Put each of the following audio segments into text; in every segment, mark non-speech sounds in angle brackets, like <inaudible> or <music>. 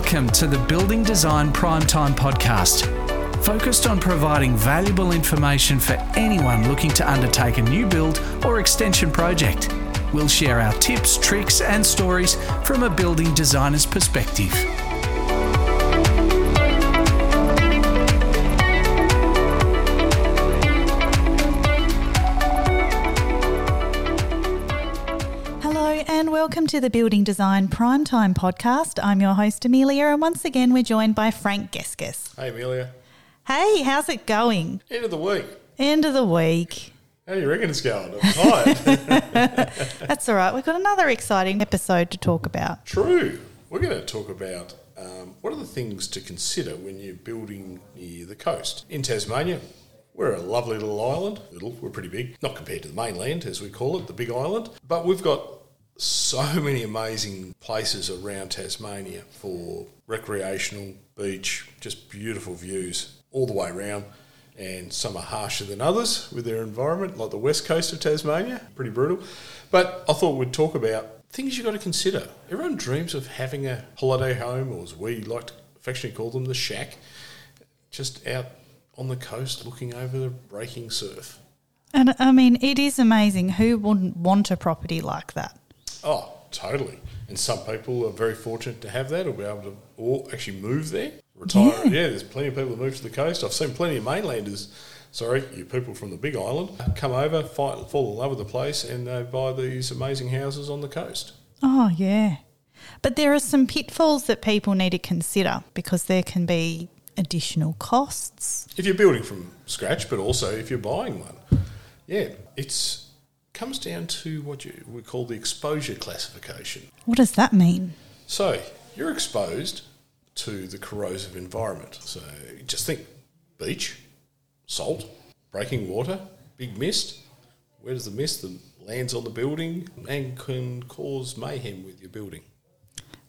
Welcome to the Building Design Primetime Podcast, focused on providing valuable information for anyone looking to undertake a new build or extension project. We'll share our tips, tricks, and stories from a building designer's perspective. To the Building Design Primetime podcast. I'm your host Amelia, and once again we're joined by Frank Geskis. Hey, Amelia. Hey, how's it going? End of the week. End of the week. How do you reckon it's going? I'm tired. <laughs> That's all right. We've got another exciting episode to talk about. True. We're going to talk about um, what are the things to consider when you're building near the coast. In Tasmania, we're a lovely little island. Little, we're pretty big. Not compared to the mainland, as we call it, the big island. But we've got so many amazing places around Tasmania for recreational, beach, just beautiful views all the way around. And some are harsher than others with their environment, like the west coast of Tasmania, pretty brutal. But I thought we'd talk about things you've got to consider. Everyone dreams of having a holiday home, or as we like to affectionately call them, the shack, just out on the coast looking over the breaking surf. And I mean, it is amazing. Who wouldn't want a property like that? Oh, totally. And some people are very fortunate to have that or be able to or actually move there, retire. Yeah. Yeah, there's plenty of people that move to the coast. I've seen plenty of mainlanders, sorry, you people from the big island, come over, fight, fall in love with the place, and they buy these amazing houses on the coast. Oh, yeah. But there are some pitfalls that people need to consider because there can be additional costs. If you're building from scratch, but also if you're buying one, yeah, it's comes down to what you we call the exposure classification. What does that mean? So you're exposed to the corrosive environment. So just think beach, salt, breaking water, big mist. Where does the mist that lands on the building and can cause mayhem with your building?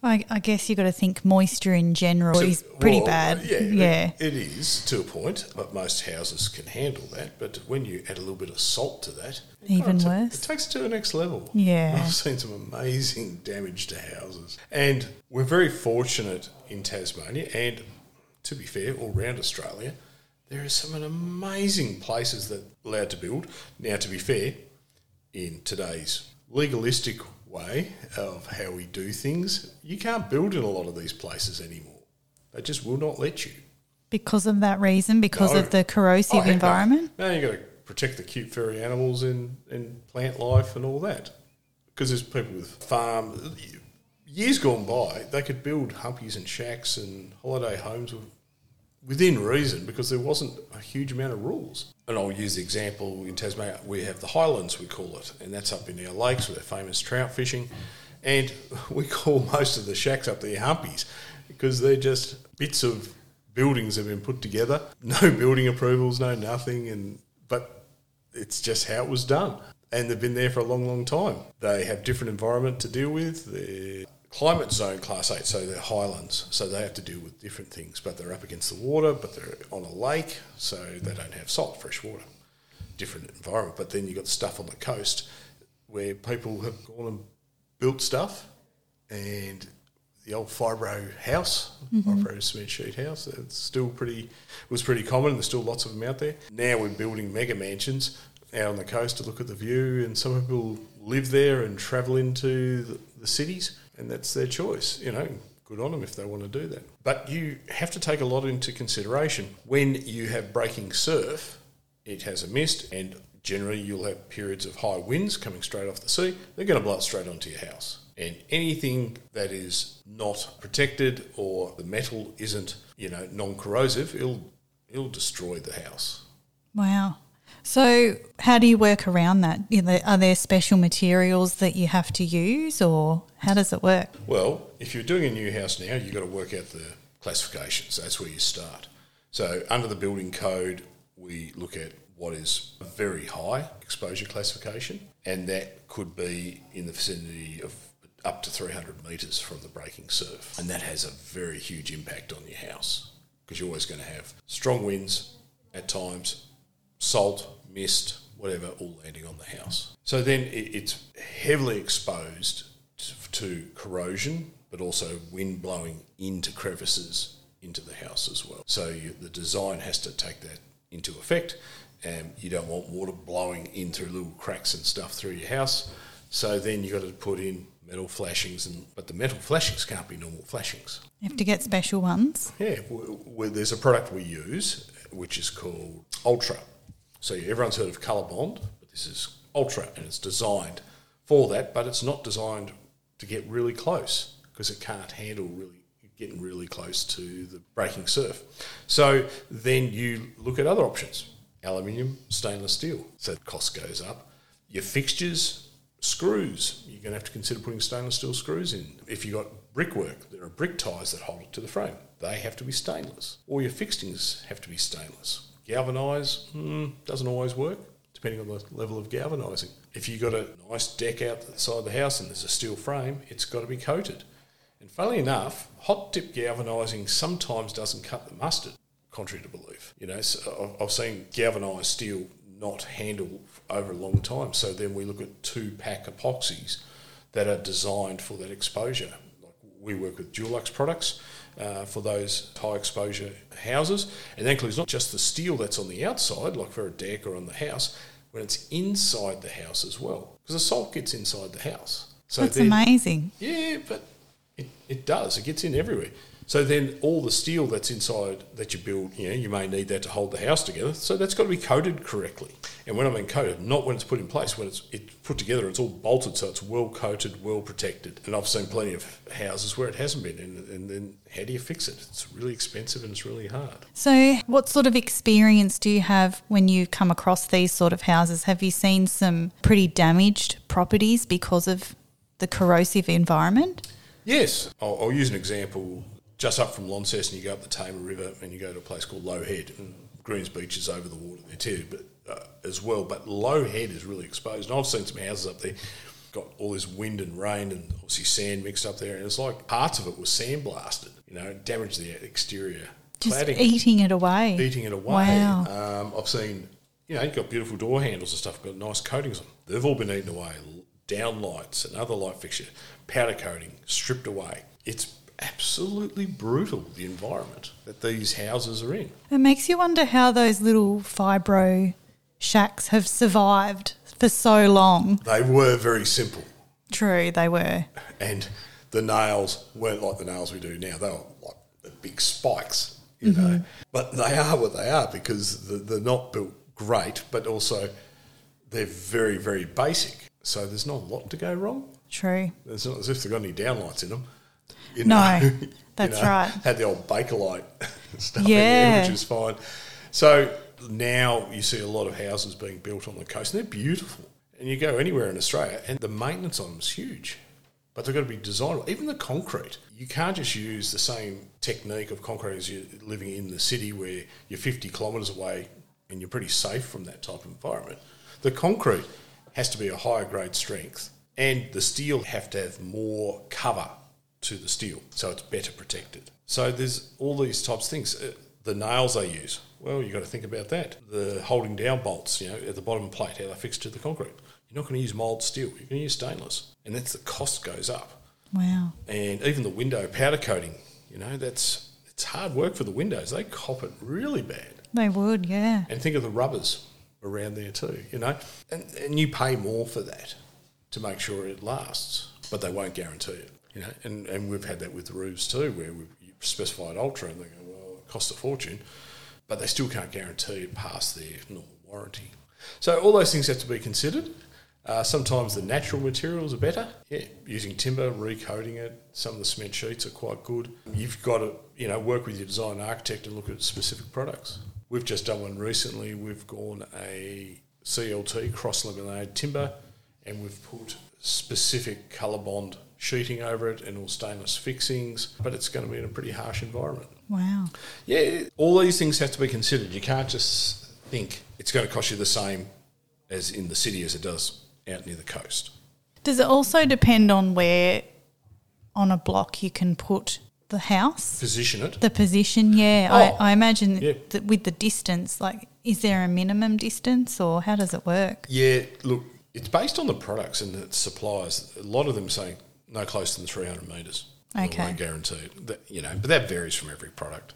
I, I guess you've got to think moisture in general So- is pretty well, bad. Yeah, yeah. It, it is to a point, but most houses can handle that. But when you add a little bit of salt to that, it Even worse. It takes it to the next level. Yeah. I've seen some amazing damage to houses, and we're very fortunate in Tasmania, and to be fair, all around Australia, there are some amazing places that allowed to build. Now, to be fair, in today's legalistic way of how we do things, you can't build in a lot of these places anymore. They just will not let you. Because of that reason, because No. of the corrosive Oh, heck no. environment? No, you've got to protect the cute furry animals and, and plant life and all that. Because there's people with farm. Years gone by, they could build humpies and shacks and holiday homes with- within reason because there wasn't a huge amount of rules. And I'll use the example in Tasmania, we have the highlands, we call it, and that's up in our lakes with our famous trout fishing. And <laughs> we call most of the shacks up there humpies because they're just bits of buildings have been put together, <laughs> no building approvals, no nothing, and but it's just how it was done. And they've been there for a long, long time. They have different environment to deal with. They're climate zone class 8, so they're highlands, so they have to deal with different things. But they're up against the water, but they're on a lake, so they don't have salt, fresh water. Different environment. But then you've got stuff on the coast where people have gone and built stuff and the old fibro house, mm-hmm. fibro cement sheet house. It's still pretty was pretty common. There's still lots of them out there. Now we're building mega mansions out on the coast to look at the view, and some people live there and travel into the, the cities, and that's their choice. You know, good on them if they want to do that. But you have to take a lot into consideration when you have breaking surf. It has a mist, and generally you'll have periods of high winds coming straight off the sea. They're going to blow it straight onto your house. And anything that is not protected or the metal isn't, you know, non-corrosive, it'll it'll destroy the house. Wow. So, how do you work around that? Are there special materials that you have to use, or how does it work? Well, if you're doing a new house now, you've got to work out the classifications. That's where you start. So, under the building code, we look at what is a very high exposure classification, and that could be in the vicinity of up to 300 metres from the breaking surf. And that has a very huge impact on your house because you're always going to have strong winds at times, salt, mist, whatever, all landing on the house. So then it, it's heavily exposed to, to corrosion but also wind blowing into crevices into the house as well. So you, the design has to take that into effect. And you don't want water blowing in through little cracks and stuff through your house. So then you've got to put in metal flashings, and but the metal flashings can't be normal flashings. You have to get special ones. Yeah, there's a product we use which is called Ultra. So everyone's heard of Colorbond, but this is Ultra, and it's designed for that, but it's not designed to get really close because it can't handle really getting really close to the breaking surf. So then you look at other options: aluminium, stainless steel. So the cost goes up. Your fixtures, screws. You're going to have to consider putting stainless steel screws in. If you've got brickwork, there are brick ties that hold it to the frame. They have to be stainless. Or your fixings have to be stainless. Galvanise hmm, doesn't always work, depending on the level of galvanising. If you've got a nice deck out the side of the house and there's a steel frame, it's got to be coated. And funnily enough, hot dip galvanising sometimes doesn't cut the mustard, contrary to belief. You know, so I've seen galvanised steel not handle over a long time. So then we look at two pack epoxies that are designed for that exposure. We work with Dulux products uh, for those high exposure houses, and that includes not just the steel that's on the outside, like for a deck or on the house, but it's inside the house as well, because the salt gets inside the house. So that's amazing. Yeah, but it, it does. It gets in everywhere. So then all the steel that's inside that you build, you know, you may need that to hold the house together. So that's got to be coated correctly. And when I mean coated, not when it's put in place, when it's, it's put together, it's all bolted so it's well coated, well protected. And I've seen plenty of houses where it hasn't been. And, and then how do you fix it? It's really expensive and it's really hard. So, what sort of experience do you have when you come across these sort of houses? Have you seen some pretty damaged properties because of the corrosive environment? Yes. I'll, I'll use an example just up from Launceston, you go up the Tamar River and you go to a place called Low Head, and Greens Beach is over the water there too, but uh, as well. But Low Head is really exposed, and I've seen some houses up there got all this wind and rain and obviously sand mixed up there, and it's like parts of it was sandblasted, you know, damaged the exterior just cladding, eating it away, eating it away. Wow. Um, I've seen, you know, you've got beautiful door handles and stuff, got nice coatings on. They've all been eaten away. Down lights, another light fixture, powder coating, stripped away. It's absolutely brutal, the environment that these houses are in. It makes you wonder how those little fibro shacks have survived for so long. They were very simple. True, they were. And the nails weren't like the nails we do now. They were like the big spikes, you mm-hmm. know. But they are what they are because they're not built great, but also they're very, very basic. So there's not a lot to go wrong. True. It's not as if they've got any downlights in them. You know, no, <laughs> that's you know, right. Had the old Bakelite <laughs> stuff yeah. in there, which is fine. So now you see a lot of houses being built on the coast, and they're beautiful. And you go anywhere in Australia, and the maintenance on them is huge. But they've got to be designed. Even the concrete, you can't just use the same technique of concrete as you're living in the city where you're 50 kilometres away and you're pretty safe from that type of environment. The concrete has to be a higher grade strength, and the steel have to have more cover to the steel, so it's better protected. So there's all these types of things. Uh, the nails they use, well, you've got to think about that. The holding down bolts, you know, at the bottom of the plate, how they fix to the concrete. You're not going to use mild steel. You're going to use stainless, and that's the cost goes up. Wow. And even the window powder coating, you know, that's it's hard work for the windows. They cop it really bad. They would, yeah. And think of the rubbers around there too, you know, and and you pay more for that to make sure it lasts, but they won't guarantee it. You know, and, and we've had that with the roofs too, where we've specified ultra, and they go, well, it costs a fortune, but they still can't guarantee it past their normal warranty. So all those things have to be considered. Uh, sometimes the natural materials are better. Yeah, using timber, recoating it. Some of the cement sheets are quite good. You've got to, you know, work with your design architect and look at specific products. We've just done one recently. We've gone a CLT cross laminated timber, and we've put specific Colorbond sheeting over it and all stainless fixings, but it's going to be in a pretty harsh environment. Wow. Yeah, all these things have to be considered. You can't just think it's going to cost you the same as in the city as it does out near the coast. Does it also depend on where on a block you can put the house? Position it. The position, yeah. Oh, I, I, imagine yeah. that with the distance, like, is there a minimum distance or how does it work? Yeah, look, it's based on the products and the suppliers. A lot of them saying no closer than 300 metres. I Okay. won't guarantee it. That, you know, but that varies from every product,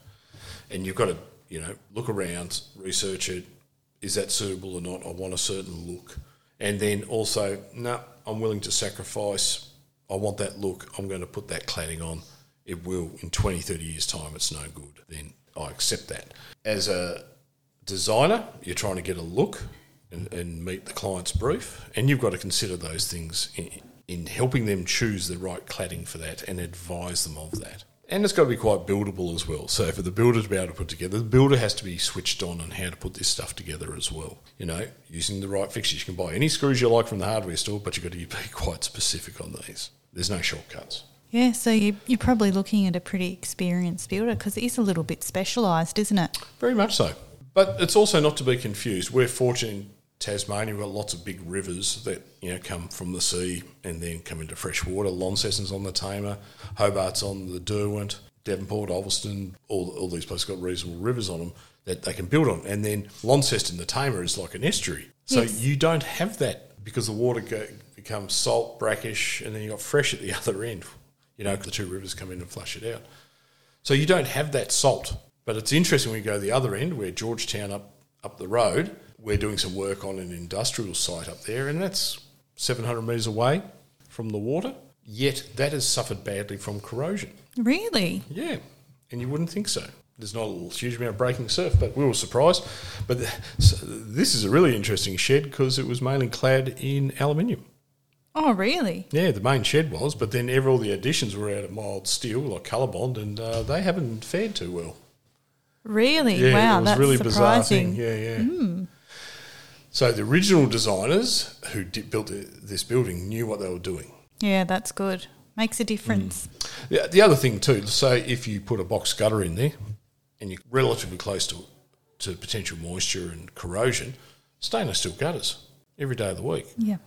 and you've got to you know look around, research it. Is that suitable or not? I want a certain look, and then also, no, I'm willing to sacrifice. I want that look. I'm going to put that cladding on. It will in 20, 30 years' time. It's no good. Then I accept that. As a designer, you're trying to get a look and, and meet the client's brief, and you've got to consider those things in, in helping them choose the right cladding for that and advise them of that. And it's got to be quite buildable as well. So for the builder to be able to put together, the builder has to be switched on on how to put this stuff together as well. You know, using the right fixtures. You can buy any screws you like from the hardware store, but you've got to be <laughs> quite specific on these. There's no shortcuts. Yeah, so you, you're probably looking at a pretty experienced builder because it is a little bit specialised, isn't it? Very much so. But it's also not to be confused. We're fortunate Tasmania, we've got lots of big rivers that you know come from the sea and then come into fresh water. Launceston's on the Tamar, Hobart's on the Derwent, Devonport, Ulverstone, all, all these places got reasonable rivers on them that they can build on. And then Launceston, the Tamar, is like an estuary. So Yes. you don't have that because the water go, becomes salt, brackish, and then you've got fresh at the <laughs> other end. You know, the two rivers come in and flush it out. So you don't have that salt. But it's interesting when you go to the other end, where George Town up, up the road, we're doing some work on an industrial site up there, and that's 700 metres away from the water. Yet that has suffered badly from corrosion. Really? Yeah, and you wouldn't think so. There's not a huge amount of breaking surf, but we were surprised. But th- so this is a really interesting shed because it was mainly clad in aluminium. Oh, really? Yeah, the main shed was, but then every, all the additions were out of mild steel, like Colorbond, and uh, they haven't fared too well. Really? Yeah, wow, it was that's really bizarre thing. Yeah, yeah. So the original designers who did, built this building knew what they were doing. Yeah, that's good. Makes a difference. Mm. The, the other thing too, say if you put a box gutter in there and you're relatively close to to potential moisture and corrosion, stainless steel gutters every day of the week Yeah.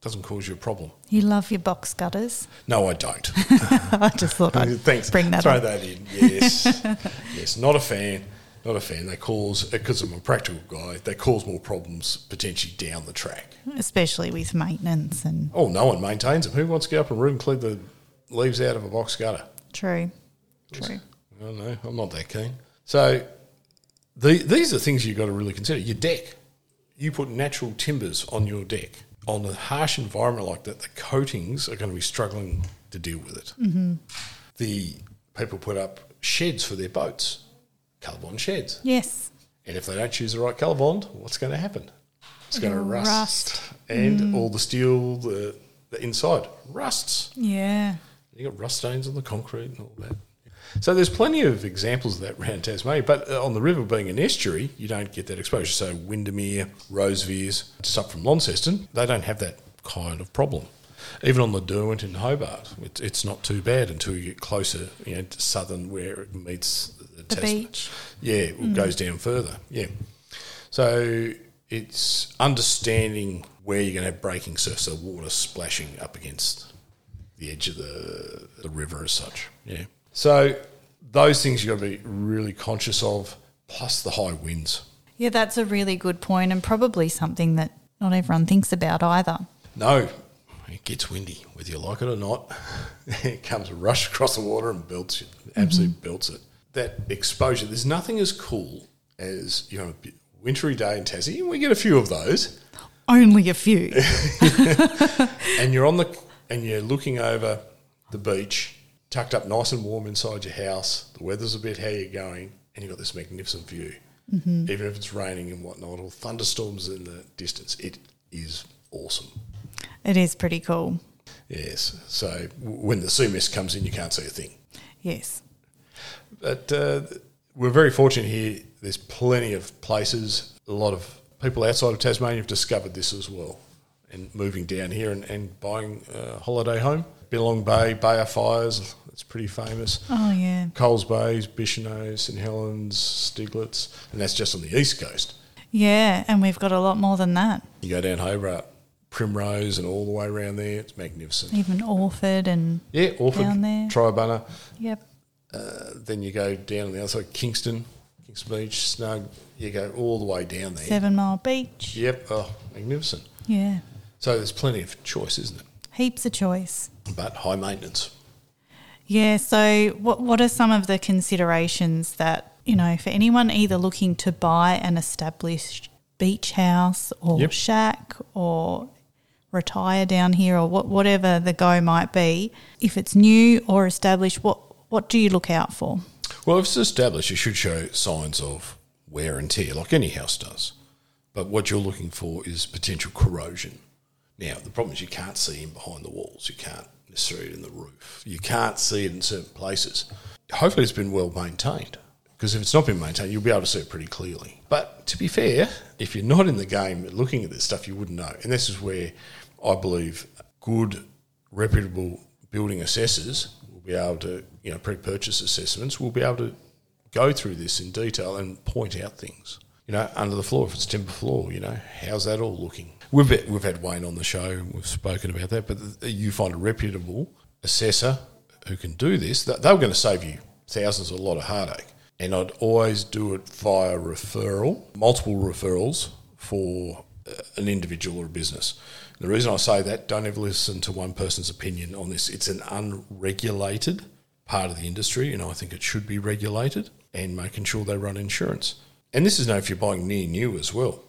doesn't cause you a problem. You love your box gutters. No, I don't. <laughs> I just thought <laughs> I'd Thanks. bring that Throw up. that in. Yes, <laughs> yes. Not a fan. Not a fan. They cause because I'm a practical guy. They cause more problems potentially down the track. Especially with maintenance and Oh, no one maintains them. Who wants to get up and root and clean the leaves out of a box gutter? true. True. I don't know. I'm not that keen. So the, these are things you've got to really consider. Your deck. You put natural timbers on your deck. On a harsh environment like that, the coatings are going to be struggling to deal with it. Mm-hmm. The people put up sheds for their boats, Colorbond sheds. Yes. And if they don't choose the right Colorbond, what's going to happen? It's going to rust. rust. And all the steel, the, the inside, rusts. Yeah. You've got rust stains on the concrete and all that. So there's plenty of examples of that around Tasmania, but uh, on the river being an estuary, you don't get that exposure. So Windermere, Rosevears, just up from Launceston, they don't have that kind of problem. Even on the Derwent in Hobart, it's, it's not too bad until you get closer, you know, to southern where it meets the, The Tasman- beach. Yeah, it mm-hmm. goes down further. Yeah. So it's understanding where you're going to have breaking surf, so water splashing up against the edge of the, the river as such. Yeah. So those things you've got to be really conscious of, plus the high winds. Yeah, that's a really good point and probably something that not everyone thinks about either. No, it gets windy, whether you like it or not. <laughs> it comes rush across the water and belts it, absolutely mm-hmm. belts it. That exposure, there's nothing as cool as you know, wintry day in Tassie, and we get a few of those. Only a few. <laughs> <laughs> and you're on the and you're looking over the beach, tucked up nice and warm inside your house. The weather's a bit how you're going, and you've got this magnificent view. Mm-hmm. Even if it's raining and whatnot, or thunderstorms in the distance, it is awesome. It is pretty cool. Yes. So w- when the sea mist comes in, you can't see a thing. Yes. But uh, we're very fortunate here. There's plenty of places. A lot of people outside of Tasmania have discovered this as well, and moving down here and, and buying a holiday home. Binalong Bay, Bay of Fires, it's pretty famous. Oh, yeah. Coles Bays, Bicheno, St Helens, Stieglitz, and that's just on the east coast. Yeah, and we've got a lot more than that. You go down Hobart, Primrose, and all the way around there. It's magnificent. Even Orford and Yeah, Orford, Down there. Triabunna. yep. Uh, then you go down on the other side, Kingston, Kingston Beach, Snug. You go all the way down there. Seven Mile Beach. Yep. Oh, magnificent. Yeah. So there's plenty of choice, isn't it? Heaps of choice. But high maintenance. Yeah. So, what what are some of the considerations that you know for anyone either looking to buy an established beach house or Yep. shack or retire down here or what, whatever the go might be, if it's new or established, what what do you look out for? Well, if it's established, it should show signs of wear and tear, like any house does. But what you're looking for is potential corrosion. Now, the problem is you can't see in behind the walls. You can't necessarily in the roof. You can't see it in certain places. Hopefully, it's been well maintained. Because if it's not been maintained, you'll be able to see it pretty clearly. But to be fair, if you're not in the game looking at this stuff, you wouldn't know. And this is where I believe good, reputable building assessors will be able to, you know, pre-purchase assessments will be able to go through this in detail and point out things. You know, under the floor, if it's timber floor, you know, how's that all looking? We've we've had Wayne on the show, we've spoken about that, but you find a reputable assessor who can do this, they're going to save you thousands, a lot of heartache. And I'd always do it via referral, multiple referrals for uh, an individual or a business. The reason I say that, don't ever listen to one person's opinion on this. It's an unregulated part of the industry, and I think it should be regulated and making sure they run insurance. And this is now if you're buying near new as well.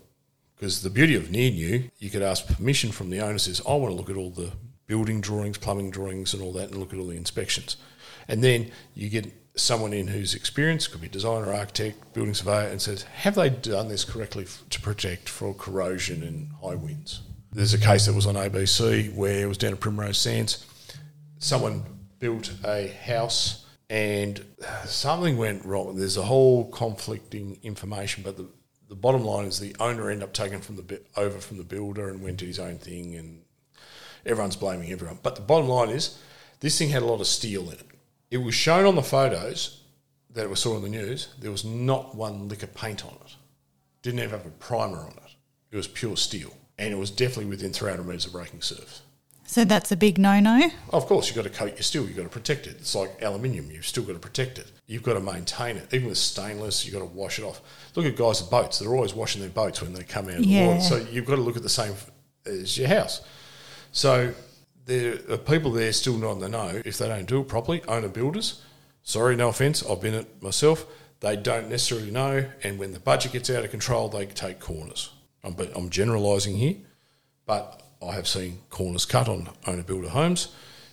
Because the beauty of near new, you could ask permission from the owner says, I want to look at all the building drawings, plumbing drawings, and all that, and look at all the inspections. And then you get someone in who's experienced, could be designer, architect, building surveyor, and says, Have they done this correctly to protect for corrosion and high winds? There's a case that was on ABC where it was down at Primrose Sands. Someone built a house and something went wrong. There's a whole conflicting information, but the, the bottom line is the owner ended up taking from the over from the builder and went to his own thing, and everyone's blaming everyone. But the bottom line is this thing had a lot of steel in it. It was shown on the photos that was saw on the news. There was not one lick of paint on it. Didn't even have a primer on it. It was pure steel, and it was definitely within 300 metres of breaking surface. So that's a big no-no. Of course, you've got to coat your steel, you've got to protect it. It's like aluminium, you've still got to protect it. You've got to maintain it. Even with stainless, you've got to wash it off. Look at guys at boats, they're always washing their boats when they come out of the water. So you've got to look at the same as your house. So there are people there still not in the know. If they don't do it properly, owner builders, sorry, no offence, I've been it myself, they don't necessarily know. And when the budget gets out of control, they take corners. I'm, but I'm generalising here, but I have seen corners cut on owner builder homes.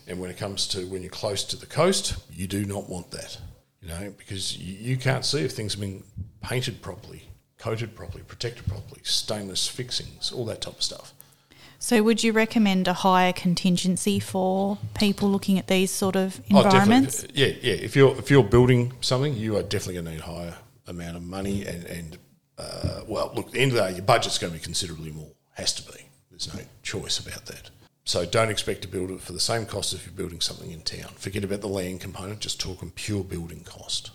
And when it comes to when you're close to the coast, you do not want that, you know, because you, you can't see if things have been painted properly, coated properly, protected properly, stainless fixings, all that type of stuff. So would you recommend a higher contingency for people looking at these sort of Oh, environments? Yeah, yeah. If you're if you're building something, you are definitely going to need a higher amount of money, and and uh, well, look, at the end of the day, your budget's going to be considerably more. Has to be. There's no choice about that. So don't expect to build it for the same cost if you're building something in town. Forget about the land component. Just talking pure building cost.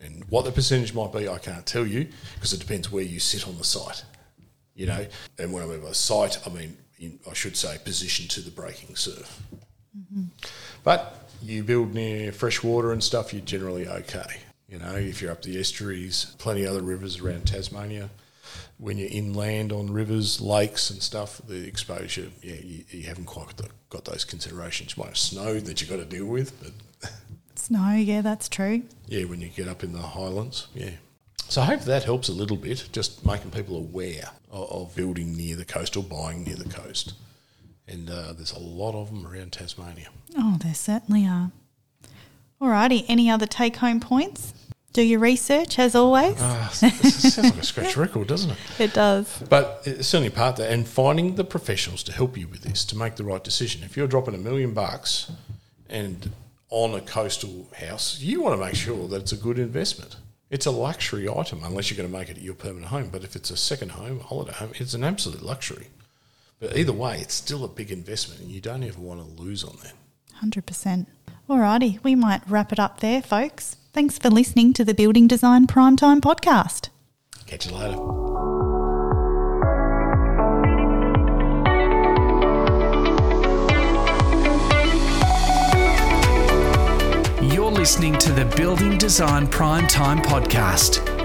And what the percentage might be, I can't tell you because it depends where you sit on the site. You know, and when I mean by site, I mean in, I should say position to the breaking surf. But you build near fresh water and stuff, you're generally okay. You know, if you're up the estuaries, plenty of other rivers around Tasmania. When you're inland on rivers, lakes and stuff, the exposure, yeah, you, you haven't quite got, the, got those considerations. You might have snow that you've got to deal with, but <laughs> Snow, yeah, that's true. yeah, when you get up in the highlands, yeah. So I hope that helps a little bit, just making people aware of, of building near the coast or buying near the coast. And uh, there's a lot of them around Tasmania. Oh, there certainly are. Alrighty, any other take home points? Do your research as always. Ah, it sounds like a scratch <laughs> record, doesn't it? it does. But it's certainly part of that, and finding the professionals to help you with this to make the right decision. If you're dropping a million bucks and on a coastal house, you want to make sure that it's a good investment. It's a luxury item unless you're going to make it your permanent home. But if it's a second home, a holiday home, it's an absolute luxury. But either way, it's still a big investment, and you don't ever want to lose on that. 100%. Alrighty, we might wrap it up there, folks. Thanks for listening to the Building Design Primetime podcast. Catch you later. You're listening to the Building Design Prime Time podcast.